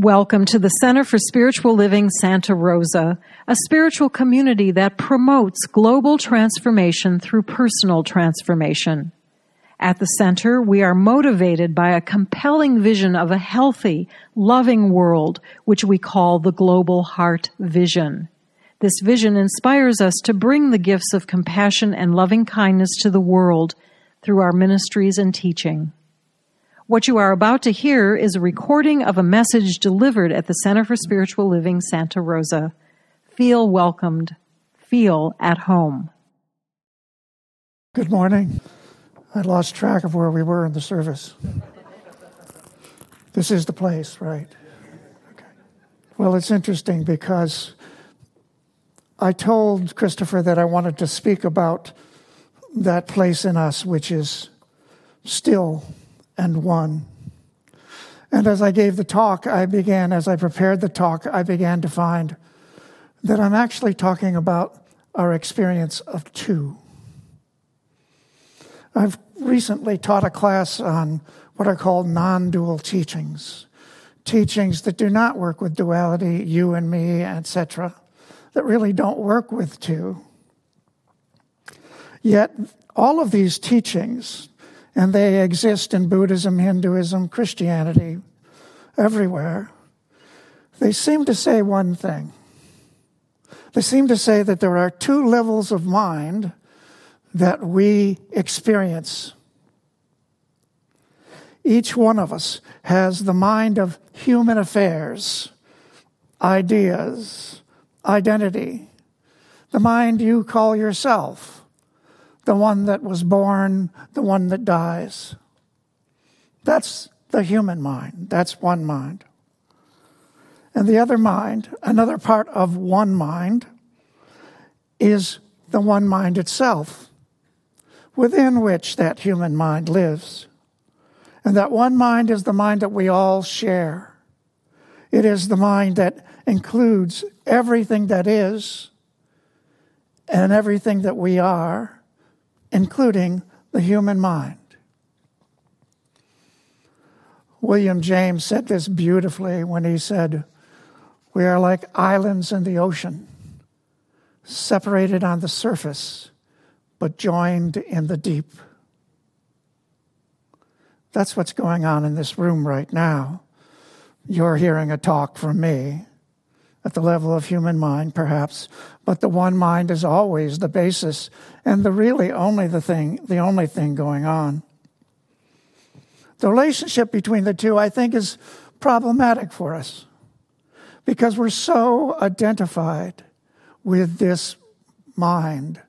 Welcome to the Center for Spiritual Living Santa Rosa, a spiritual community that promotes global transformation through personal transformation. At the center, we are motivated by a compelling vision of a healthy, loving world, which we call the Global Heart Vision. This vision inspires us to bring the gifts of compassion and loving kindness to the world through our ministries and teaching. What you are about to hear is a recording of a message delivered at the Center for Spiritual Living Santa Rosa. Feel welcomed. Feel at home. Good morning. I lost track of where we were in the service. this is the place, right? Okay. Well, it's interesting because I told Christopher that I wanted to speak about that place in us which is still and one. And as I gave the talk, I began, as I prepared the talk, I began to find that I'm actually talking about our experience of two. I've recently taught a class on what are called non dual teachings, teachings that do not work with duality, you and me, etc., that really don't work with two. Yet, all of these teachings, and they exist in Buddhism, Hinduism, Christianity, everywhere. They seem to say one thing. They seem to say that there are two levels of mind that we experience. Each one of us has the mind of human affairs, ideas, identity, the mind you call yourself the one that was born, the one that dies. That's the human mind. That's one mind. And the other mind, another part of one mind, is the one mind itself, within which that human mind lives. And that one mind is the mind that we all share. It is the mind that includes everything that is and everything that we are including the human mind. William James said this beautifully when he said, We are like islands in the ocean, separated on the surface, but joined in the deep. That's what's going on in this room right now. You're hearing a talk from me at the level of human mind, perhaps, but the one mind is always the basis and the really only the thing, the only thing going on. The relationship between the two, I think, is problematic for us because we're so identified with this mind,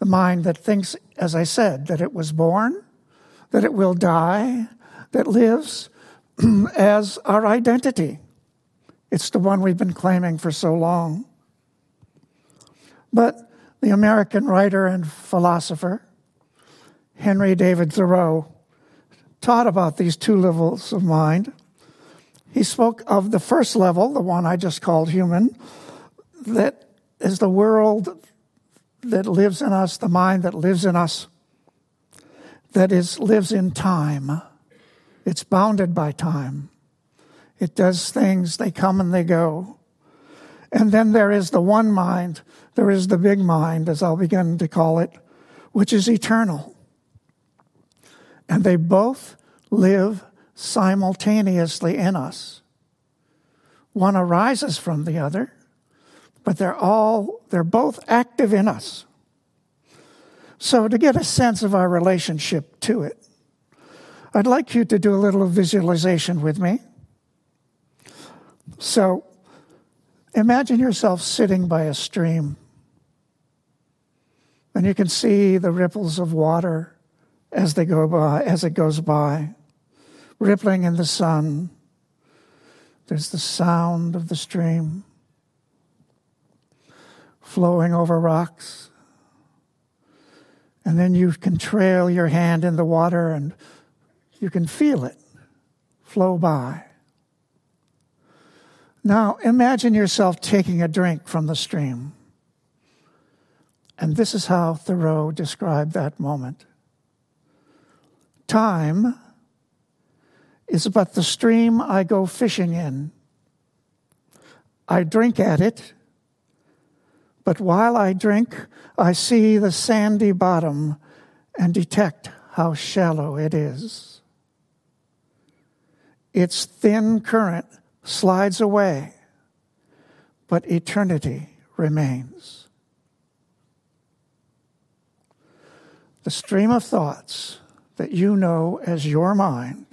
the mind that thinks, as I said, that it was born, that it will die, that lives as our identity. It's the one we've been claiming for so long. But the American writer and philosopher, Henry David Thoreau, taught about these two levels of mind. He spoke of the first level, the one I just called human, that is the world that lives in us, the mind that lives in us, that is lives in time. It's bounded by time. It does things, they come and they go. And then there is the one mind, there is the big mind, as I'll begin to call it, which is eternal. And they both live simultaneously in us. One arises from the other, but they're all, they're both active in us. So, to get a sense of our relationship to it, I'd like you to do a little visualization with me. So imagine yourself sitting by a stream, and you can see the ripples of water as they go by, as it goes by, rippling in the sun. There's the sound of the stream flowing over rocks. And then you can trail your hand in the water and you can feel it flow by. Now, imagine yourself taking a drink from the stream. And this is how Thoreau described that moment Time is but the stream I go fishing in I drink at it, but while I drink, I see the sandy bottom and detect how shallow it is. Its thin current slides away, but eternity remains. The stream of thoughts that you know as your mind,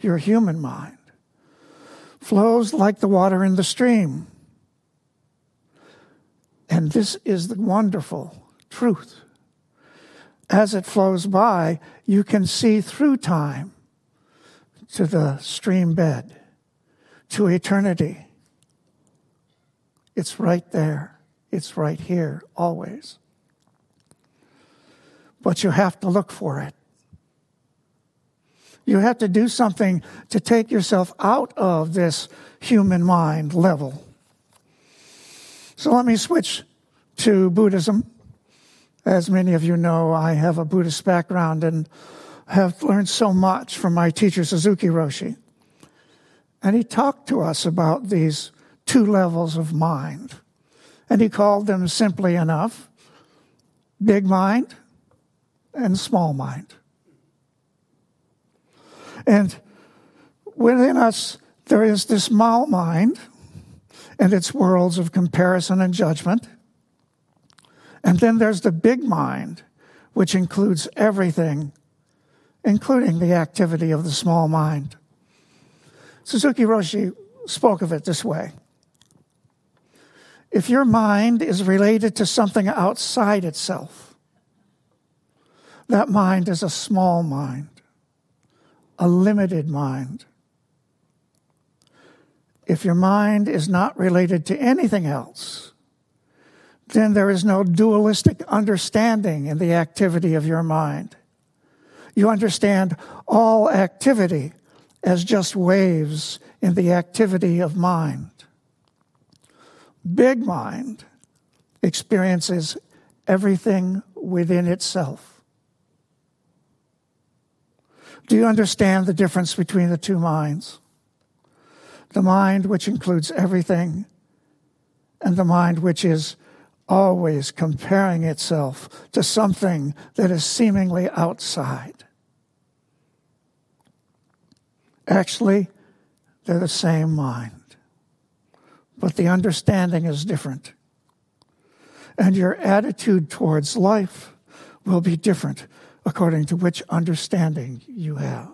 your human mind, flows like the water in the stream. And this is the wonderful truth. As it flows by, you can see through time to the stream bed, to eternity. It's right there. It's right here, always. But you have to look for it. You have to do something to take yourself out of this human mind level. So let me switch to Buddhism. As many of you know, I have a Buddhist background and have learned so much from my teacher, Suzuki Roshi. And he talked to us about these two levels of mind. And he called them simply enough big mind and small mind. And within us, there is this small mind and its worlds of comparison and judgment. And then there's the big mind, which includes everything, including the activity of the small mind. Suzuki Roshi spoke of it this way If your mind is related to something outside itself, that mind is a small mind a limited mind. If your mind is not related to anything else, then there is no dualistic understanding in the activity of your mind. You understand all activity as just waves in the activity of mind. Big mind experiences everything within itself. Do you understand the difference between the two minds? The mind which includes everything, and the mind which is always comparing itself to something that is seemingly outside. Actually, they're the same mind, but the understanding is different. And your attitude towards life will be different according to which understanding you have.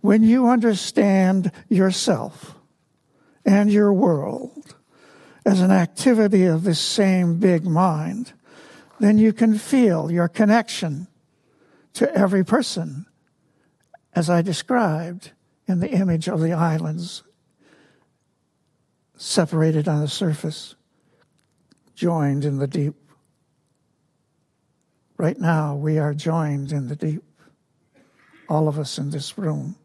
When you understand yourself and your world as an activity of this same big mind, then you can feel your connection to every person, as I described in the image of the islands separated on the surface, joined in the deep. Right now, we are joined in the deep, all of us in this room.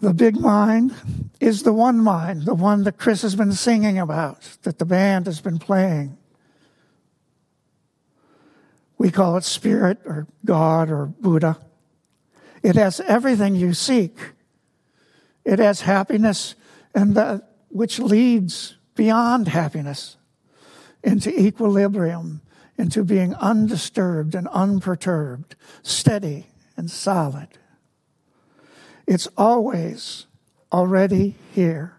The big mind is the one mind, the one that Chris has been singing about, that the band has been playing. We call it spirit or God or Buddha. It has everything you seek. It has happiness and the, which leads beyond happiness into equilibrium, into being undisturbed and unperturbed, steady and solid. It's always already here.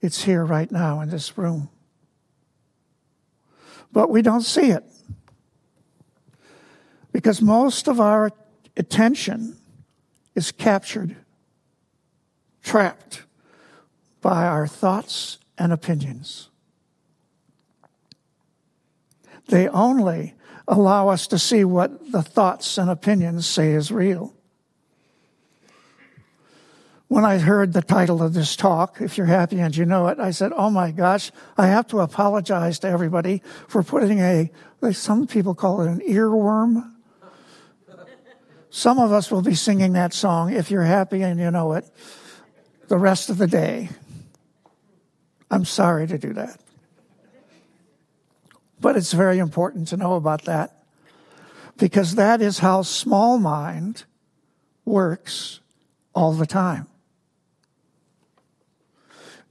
It's here right now in this room. But we don't see it. Because most of our attention is captured, trapped by our thoughts and opinions. They only allow us to see what the thoughts and opinions say is real. When I heard the title of this talk, If You're Happy and You Know It, I said, Oh my gosh, I have to apologize to everybody for putting a, some people call it an earworm. Some of us will be singing that song, If You're Happy and You Know It, the rest of the day. I'm sorry to do that. But it's very important to know about that because that is how small mind works all the time.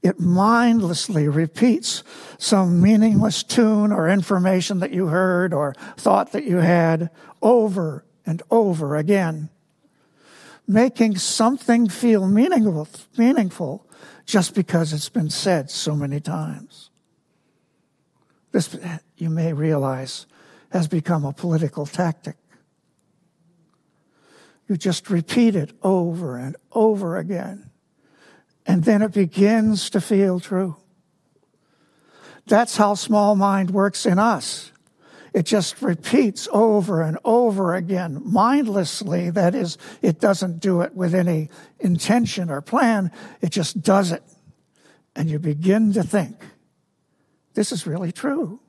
It mindlessly repeats some meaningless tune or information that you heard or thought that you had over and over again, making something feel meaningful, meaningful just because it's been said so many times. This, you may realize, has become a political tactic. You just repeat it over and over again, and then it begins to feel true. That's how small mind works in us. It just repeats over and over again, mindlessly. That is, it doesn't do it with any intention or plan. It just does it. And you begin to think, this is really true.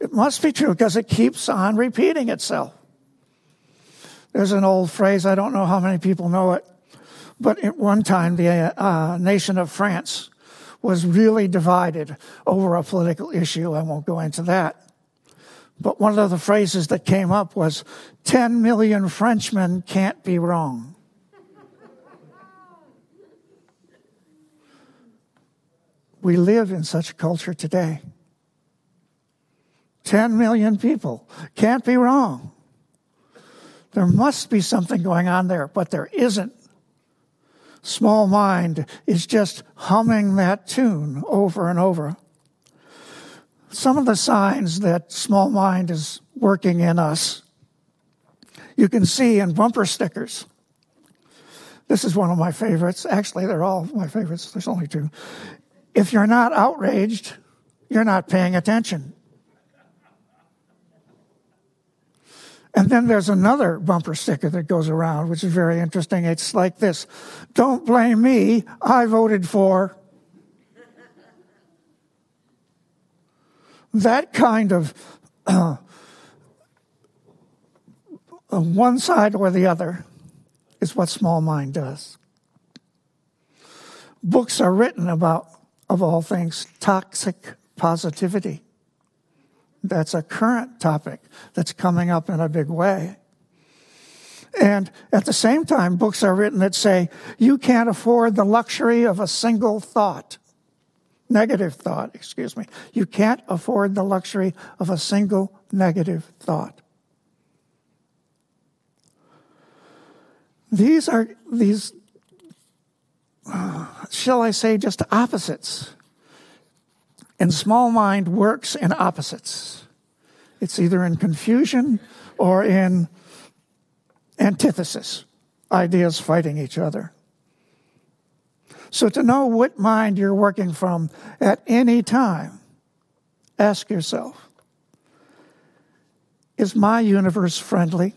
It must be true because it keeps on repeating itself. There's an old phrase, I don't know how many people know it, but at one time the uh, nation of France was really divided over a political issue. I won't go into that. But one of the phrases that came up was 10 million Frenchmen can't be wrong. we live in such a culture today. 10 million people can't be wrong. There must be something going on there, but there isn't. Small mind is just humming that tune over and over. Some of the signs that small mind is working in us, you can see in bumper stickers. This is one of my favorites. Actually, they're all my favorites. There's only two. If you're not outraged, you're not paying attention. And then there's another bumper sticker that goes around, which is very interesting. It's like this Don't blame me, I voted for. That kind of uh, one side or the other is what small mind does. Books are written about, of all things, toxic positivity. That's a current topic that's coming up in a big way. And at the same time, books are written that say you can't afford the luxury of a single thought. Negative thought, excuse me. You can't afford the luxury of a single negative thought. These are these, uh, shall I say, just opposites and small mind works in opposites. It's either in confusion or in antithesis, ideas fighting each other. So, to know what mind you're working from at any time, ask yourself Is my universe friendly?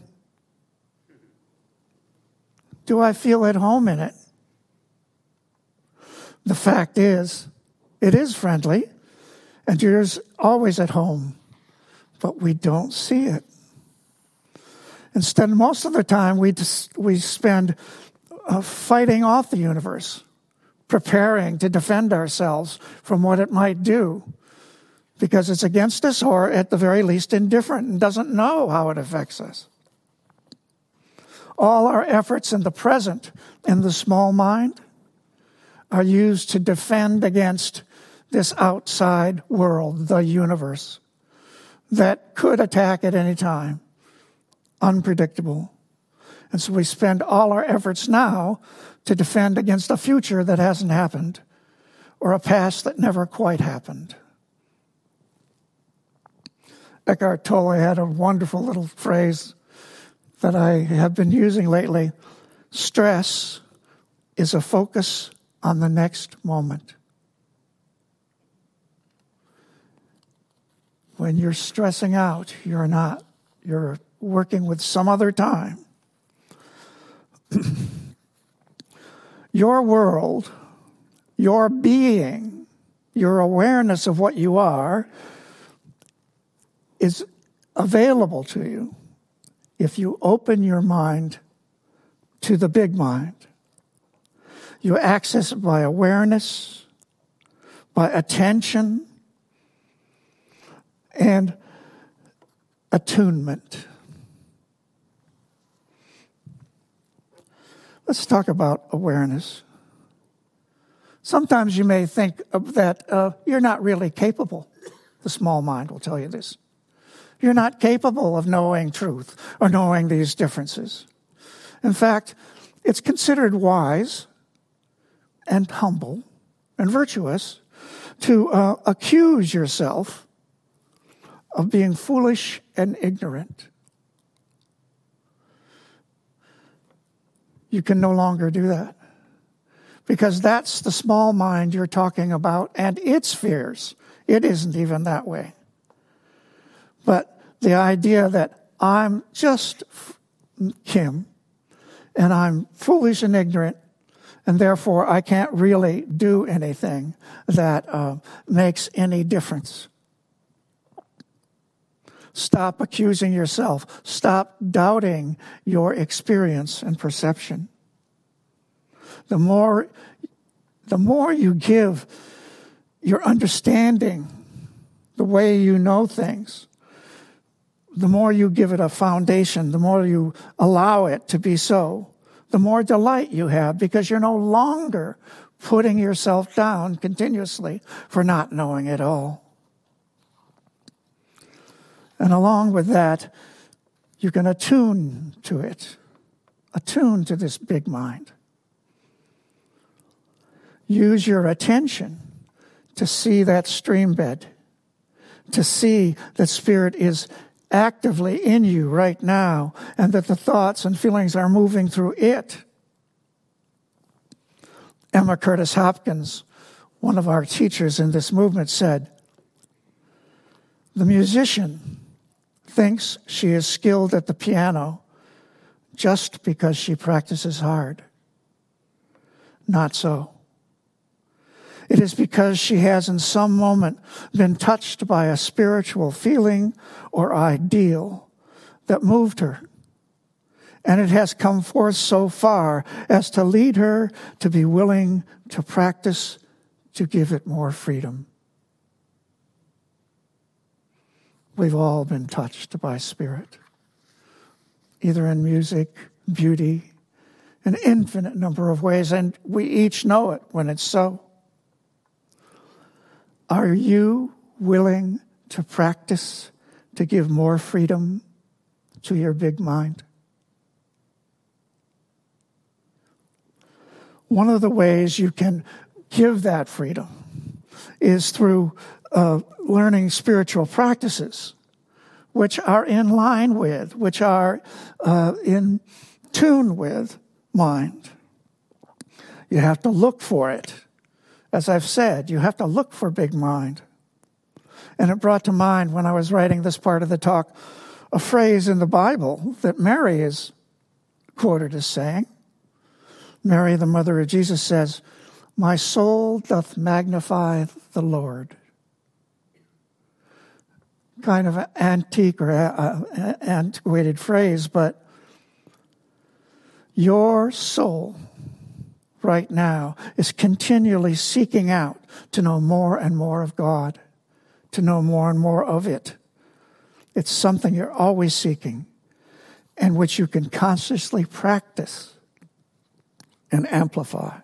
Do I feel at home in it? The fact is, it is friendly and you're always at home, but we don't see it. Instead, most of the time, we, just, we spend uh, fighting off the universe, preparing to defend ourselves from what it might do, because it's against us or, at the very least, indifferent and doesn't know how it affects us. All our efforts in the present, in the small mind, are used to defend against this outside world, the universe, that could attack at any time, unpredictable. And so we spend all our efforts now to defend against a future that hasn't happened or a past that never quite happened. Eckhart Tolle had a wonderful little phrase that I have been using lately. Stress is a focus on the next moment. When you're stressing out, you're not. You're working with some other time. your world, your being, your awareness of what you are is available to you if you open your mind to the big mind. You access it by awareness, by attention, and attunement. Let's talk about awareness. Sometimes you may think that uh, you're not really capable. The small mind will tell you this. You're not capable of knowing truth or knowing these differences. In fact, it's considered wise and humble and virtuous to uh, accuse yourself of being foolish and ignorant. You can no longer do that because that's the small mind you're talking about and its fears. It isn't even that way. But the idea that I'm just Kim and I'm foolish and ignorant and therefore I can't really do anything that uh, makes any difference. Stop accusing yourself. Stop doubting your experience and perception. The more, the more you give your understanding, the way you know things, the more you give it a foundation, the more you allow it to be so, the more delight you have because you're no longer putting yourself down continuously for not knowing it all. And along with that, you can attune to it, attune to this big mind. Use your attention to see that stream bed, to see that Spirit is actively in you right now and that the thoughts and feelings are moving through it. Emma Curtis Hopkins, one of our teachers in this movement, said, The musician thinks she is skilled at the piano just because she practices hard. Not so. It is because she has in some moment been touched by a spiritual feeling or ideal that moved her. And it has come forth so far as to lead her to be willing to practice to give it more freedom. We've all been touched by spirit, either in music, beauty, an infinite number of ways, and we each know it when it's so. Are you willing to practice to give more freedom to your big mind? One of the ways you can give that freedom is through uh, learning spiritual practices, which are in line with, which are uh, in tune with mind. You have to look for it as I've said, you have to look for big mind. And it brought to mind when I was writing this part of the talk a phrase in the Bible that Mary is quoted as saying. Mary, the mother of Jesus, says, My soul doth magnify the Lord. Kind of antique or uh, uh, antiquated phrase, but your soul right now is continually seeking out to know more and more of God, to know more and more of it. It's something you're always seeking and which you can consciously practice and amplify.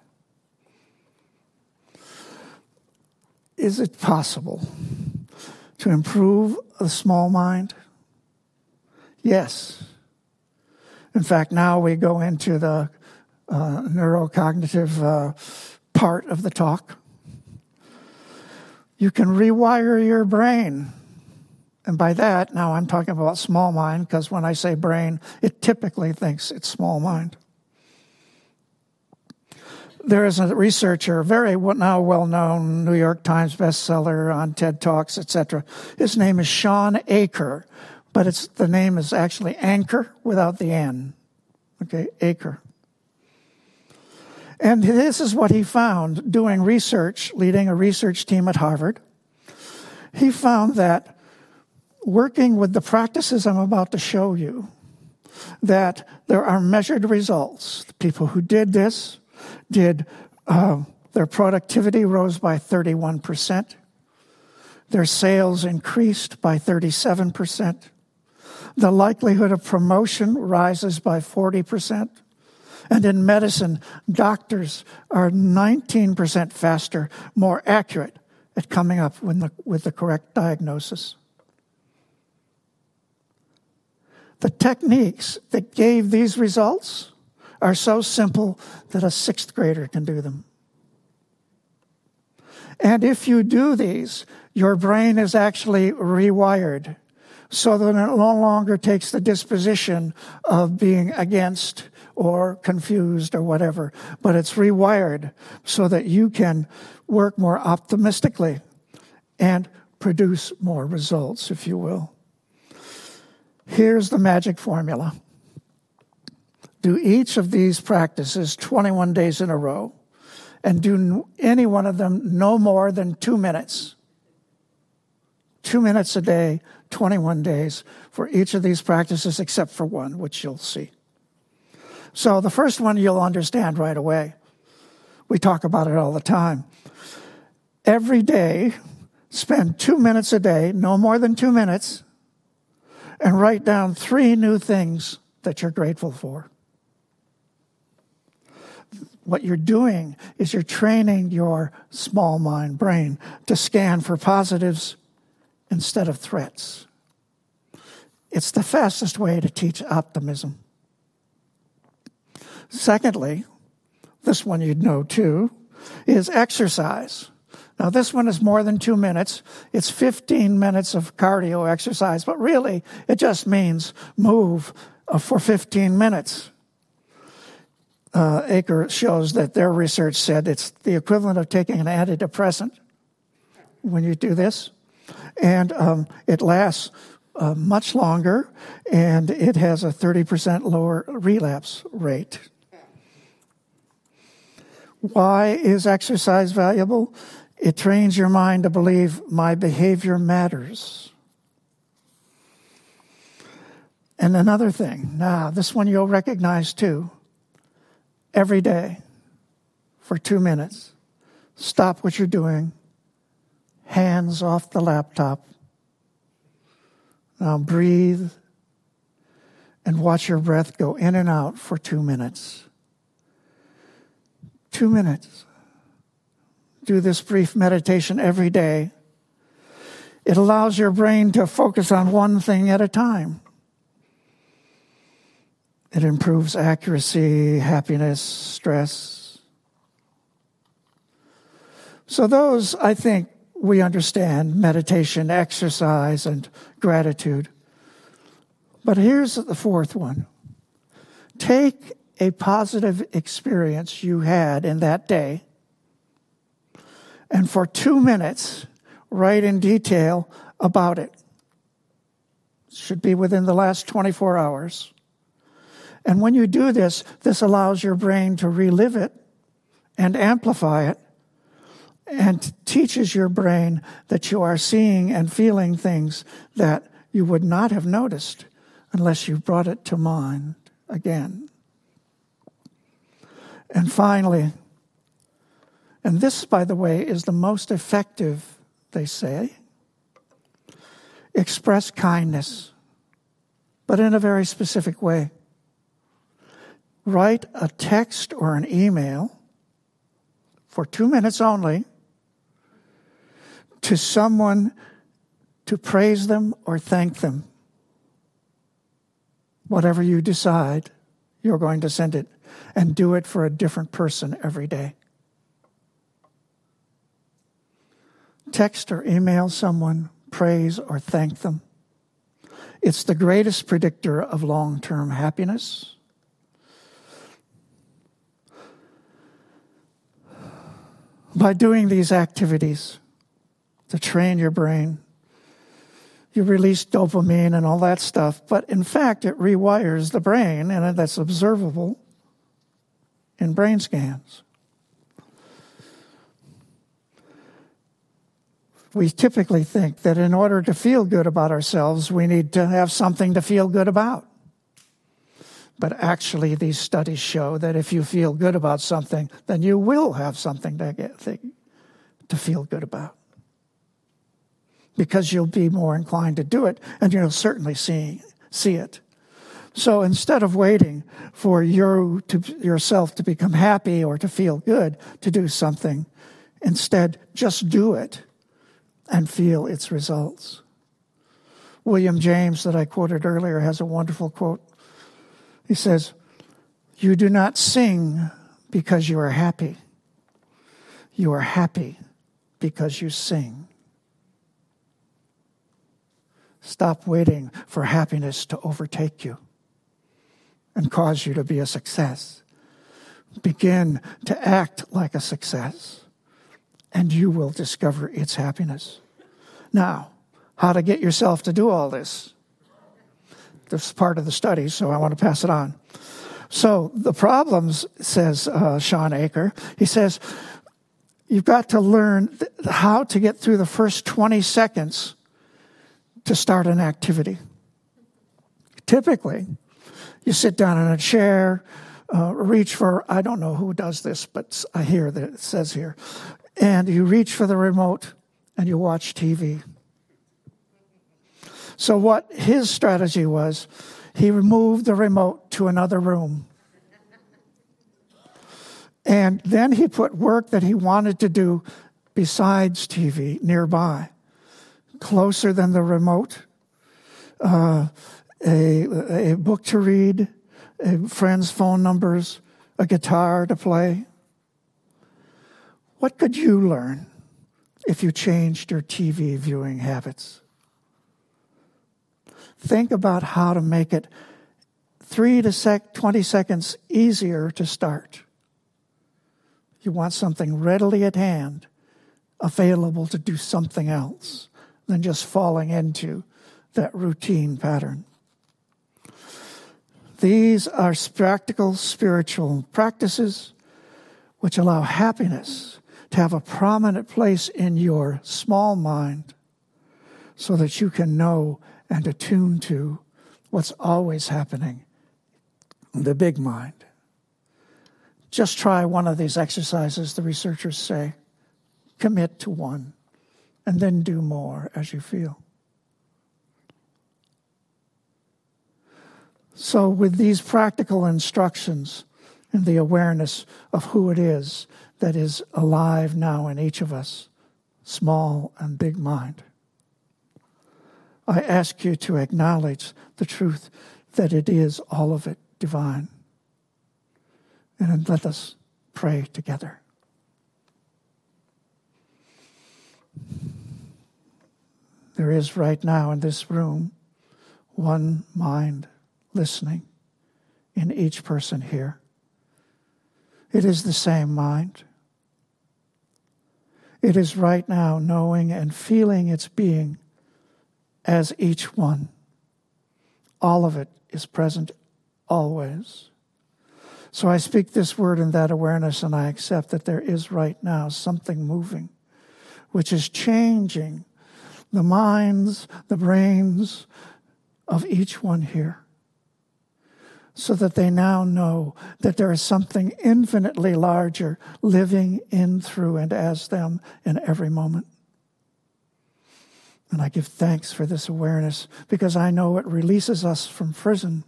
Is it possible to improve the small mind? Yes. In fact, now we go into the uh, neurocognitive uh, part of the talk. You can rewire your brain. And by that, now I'm talking about small mind, because when I say brain, it typically thinks it's small mind. There is a researcher, very now well known New York Times bestseller on TED Talks, etc. His name is Shawn Achor, but it's, the name is actually Anchor without the N. Okay, Achor. And this is what he found doing research, leading a research team at Harvard. He found that working with the practices I'm about to show you, that there are measured results. The people who did this did, uh, their productivity rose by 31%. Their sales increased by 37%. The likelihood of promotion rises by 40% And in medicine, doctors are 19% faster, more accurate at coming up with the, with the correct diagnosis. The techniques that gave these results are so simple that a sixth grader can do them. And if you do these, your brain is actually rewired so that it no longer takes the disposition of being against or confused or whatever, but it's rewired so that you can work more optimistically and produce more results, if you will. Here's the magic formula do each of these practices 21 days in a row and do any one of them no more than two minutes. Two minutes a day, 21 days for each of these practices, except for one, which you'll see. So the first one you'll understand right away. We talk about it all the time. Every day, spend two minutes a day, no more than two minutes, and write down three new things that you're grateful for. What you're doing is you're training your small mind brain to scan for positives instead of threats. It's the fastest way to teach optimism. Secondly, this one you'd know too, is exercise. Now, this one is more than two minutes. It's 15 minutes of cardio exercise, but really it just means move for 15 minutes. Uh, Achor shows that their research said it's the equivalent of taking an antidepressant when you do this. And um, it lasts uh, much longer and it has a 30% lower relapse rate. Why is exercise valuable? It trains your mind to believe my behavior matters. And another thing, now, this one you'll recognize too. Every day, for two minutes, stop what you're doing, hands off the laptop. Now breathe and watch your breath go in and out for two minutes. Two minutes do this brief meditation every day, it allows your brain to focus on one thing at a time. It improves accuracy, happiness, stress. So, those I think we understand meditation, exercise, and gratitude. But here's the fourth one take a positive experience you had in that day and for two minutes write in detail about it. Should be within the last 24 hours. And when you do this, this allows your brain to relive it and amplify it and teaches your brain that you are seeing and feeling things that you would not have noticed unless you brought it to mind again. And finally, and this, by the way, is the most effective, they say. Express kindness, but in a very specific way. Write a text or an email for two minutes only to someone to praise them or thank them. Whatever you decide, you're going to send it and do it for a different person every day. text or email someone, praise or thank them. It's the greatest predictor of long term happiness. By doing these activities to train your brain, you release dopamine and all that stuff, but in fact, it rewires the brain, and that's observable in brain scans. we typically think that in order to feel good about ourselves, we need to have something to feel good about. But actually, these studies show that if you feel good about something, then you will have something to, get, to feel good about. Because you'll be more inclined to do it, and you'll certainly see, see it. So instead of waiting for you to, yourself to become happy or to feel good to do something, instead just do it and feel its results. William James, that I quoted earlier, has a wonderful quote. He says, You do not sing because you are happy. You are happy because you sing. Stop waiting for happiness to overtake you and cause you to be a success. Begin to act like a success, and you will discover its happiness. Now, how to get yourself to do all this? This is part of the study, so I want to pass it on. So, the problems, says uh, Shawn Achor, he says, you've got to learn th- how to get through the first 20 seconds to start an activity. Typically, you sit down in a chair, uh, reach for, I don't know who does this, but I hear that it says here, and you reach for the remote and you watch TV. So, what his strategy was, he removed the remote to another room. And then he put work that he wanted to do besides TV nearby, closer than the remote. Uh, a, a book to read, a friend's phone numbers, a guitar to play. What could you learn if you changed your TV viewing habits? Think about how to make it three to sec- 20 seconds easier to start. You want something readily at hand, available to do something else than just falling into that routine pattern. These are practical spiritual practices which allow happiness to have a prominent place in your small mind so that you can know and attune to what's always happening in the big mind. Just try one of these exercises, the researchers say. Commit to one, and then do more as you feel. So, with these practical instructions and the awareness of who it is that is alive now in each of us, small and big mind, I ask you to acknowledge the truth that it is all of it divine. And let us pray together. There is right now in this room one mind listening in each person here. It is the same mind. It is right now knowing and feeling its being as each one. All of it is present always. So I speak this word in that awareness, and I accept that there is right now something moving, which is changing the minds, the brains of each one here so that they now know that there is something infinitely larger living in, through, and as them in every moment. And I give thanks for this awareness because I know it releases us from prison.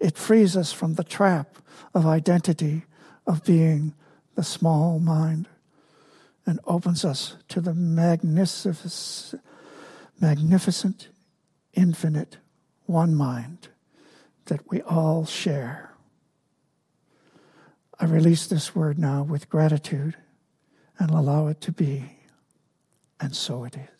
It frees us from the trap of identity, of being the small mind, and opens us to the magnificent, infinite one mind that we all share. I release this word now with gratitude and allow it to be, and so it is.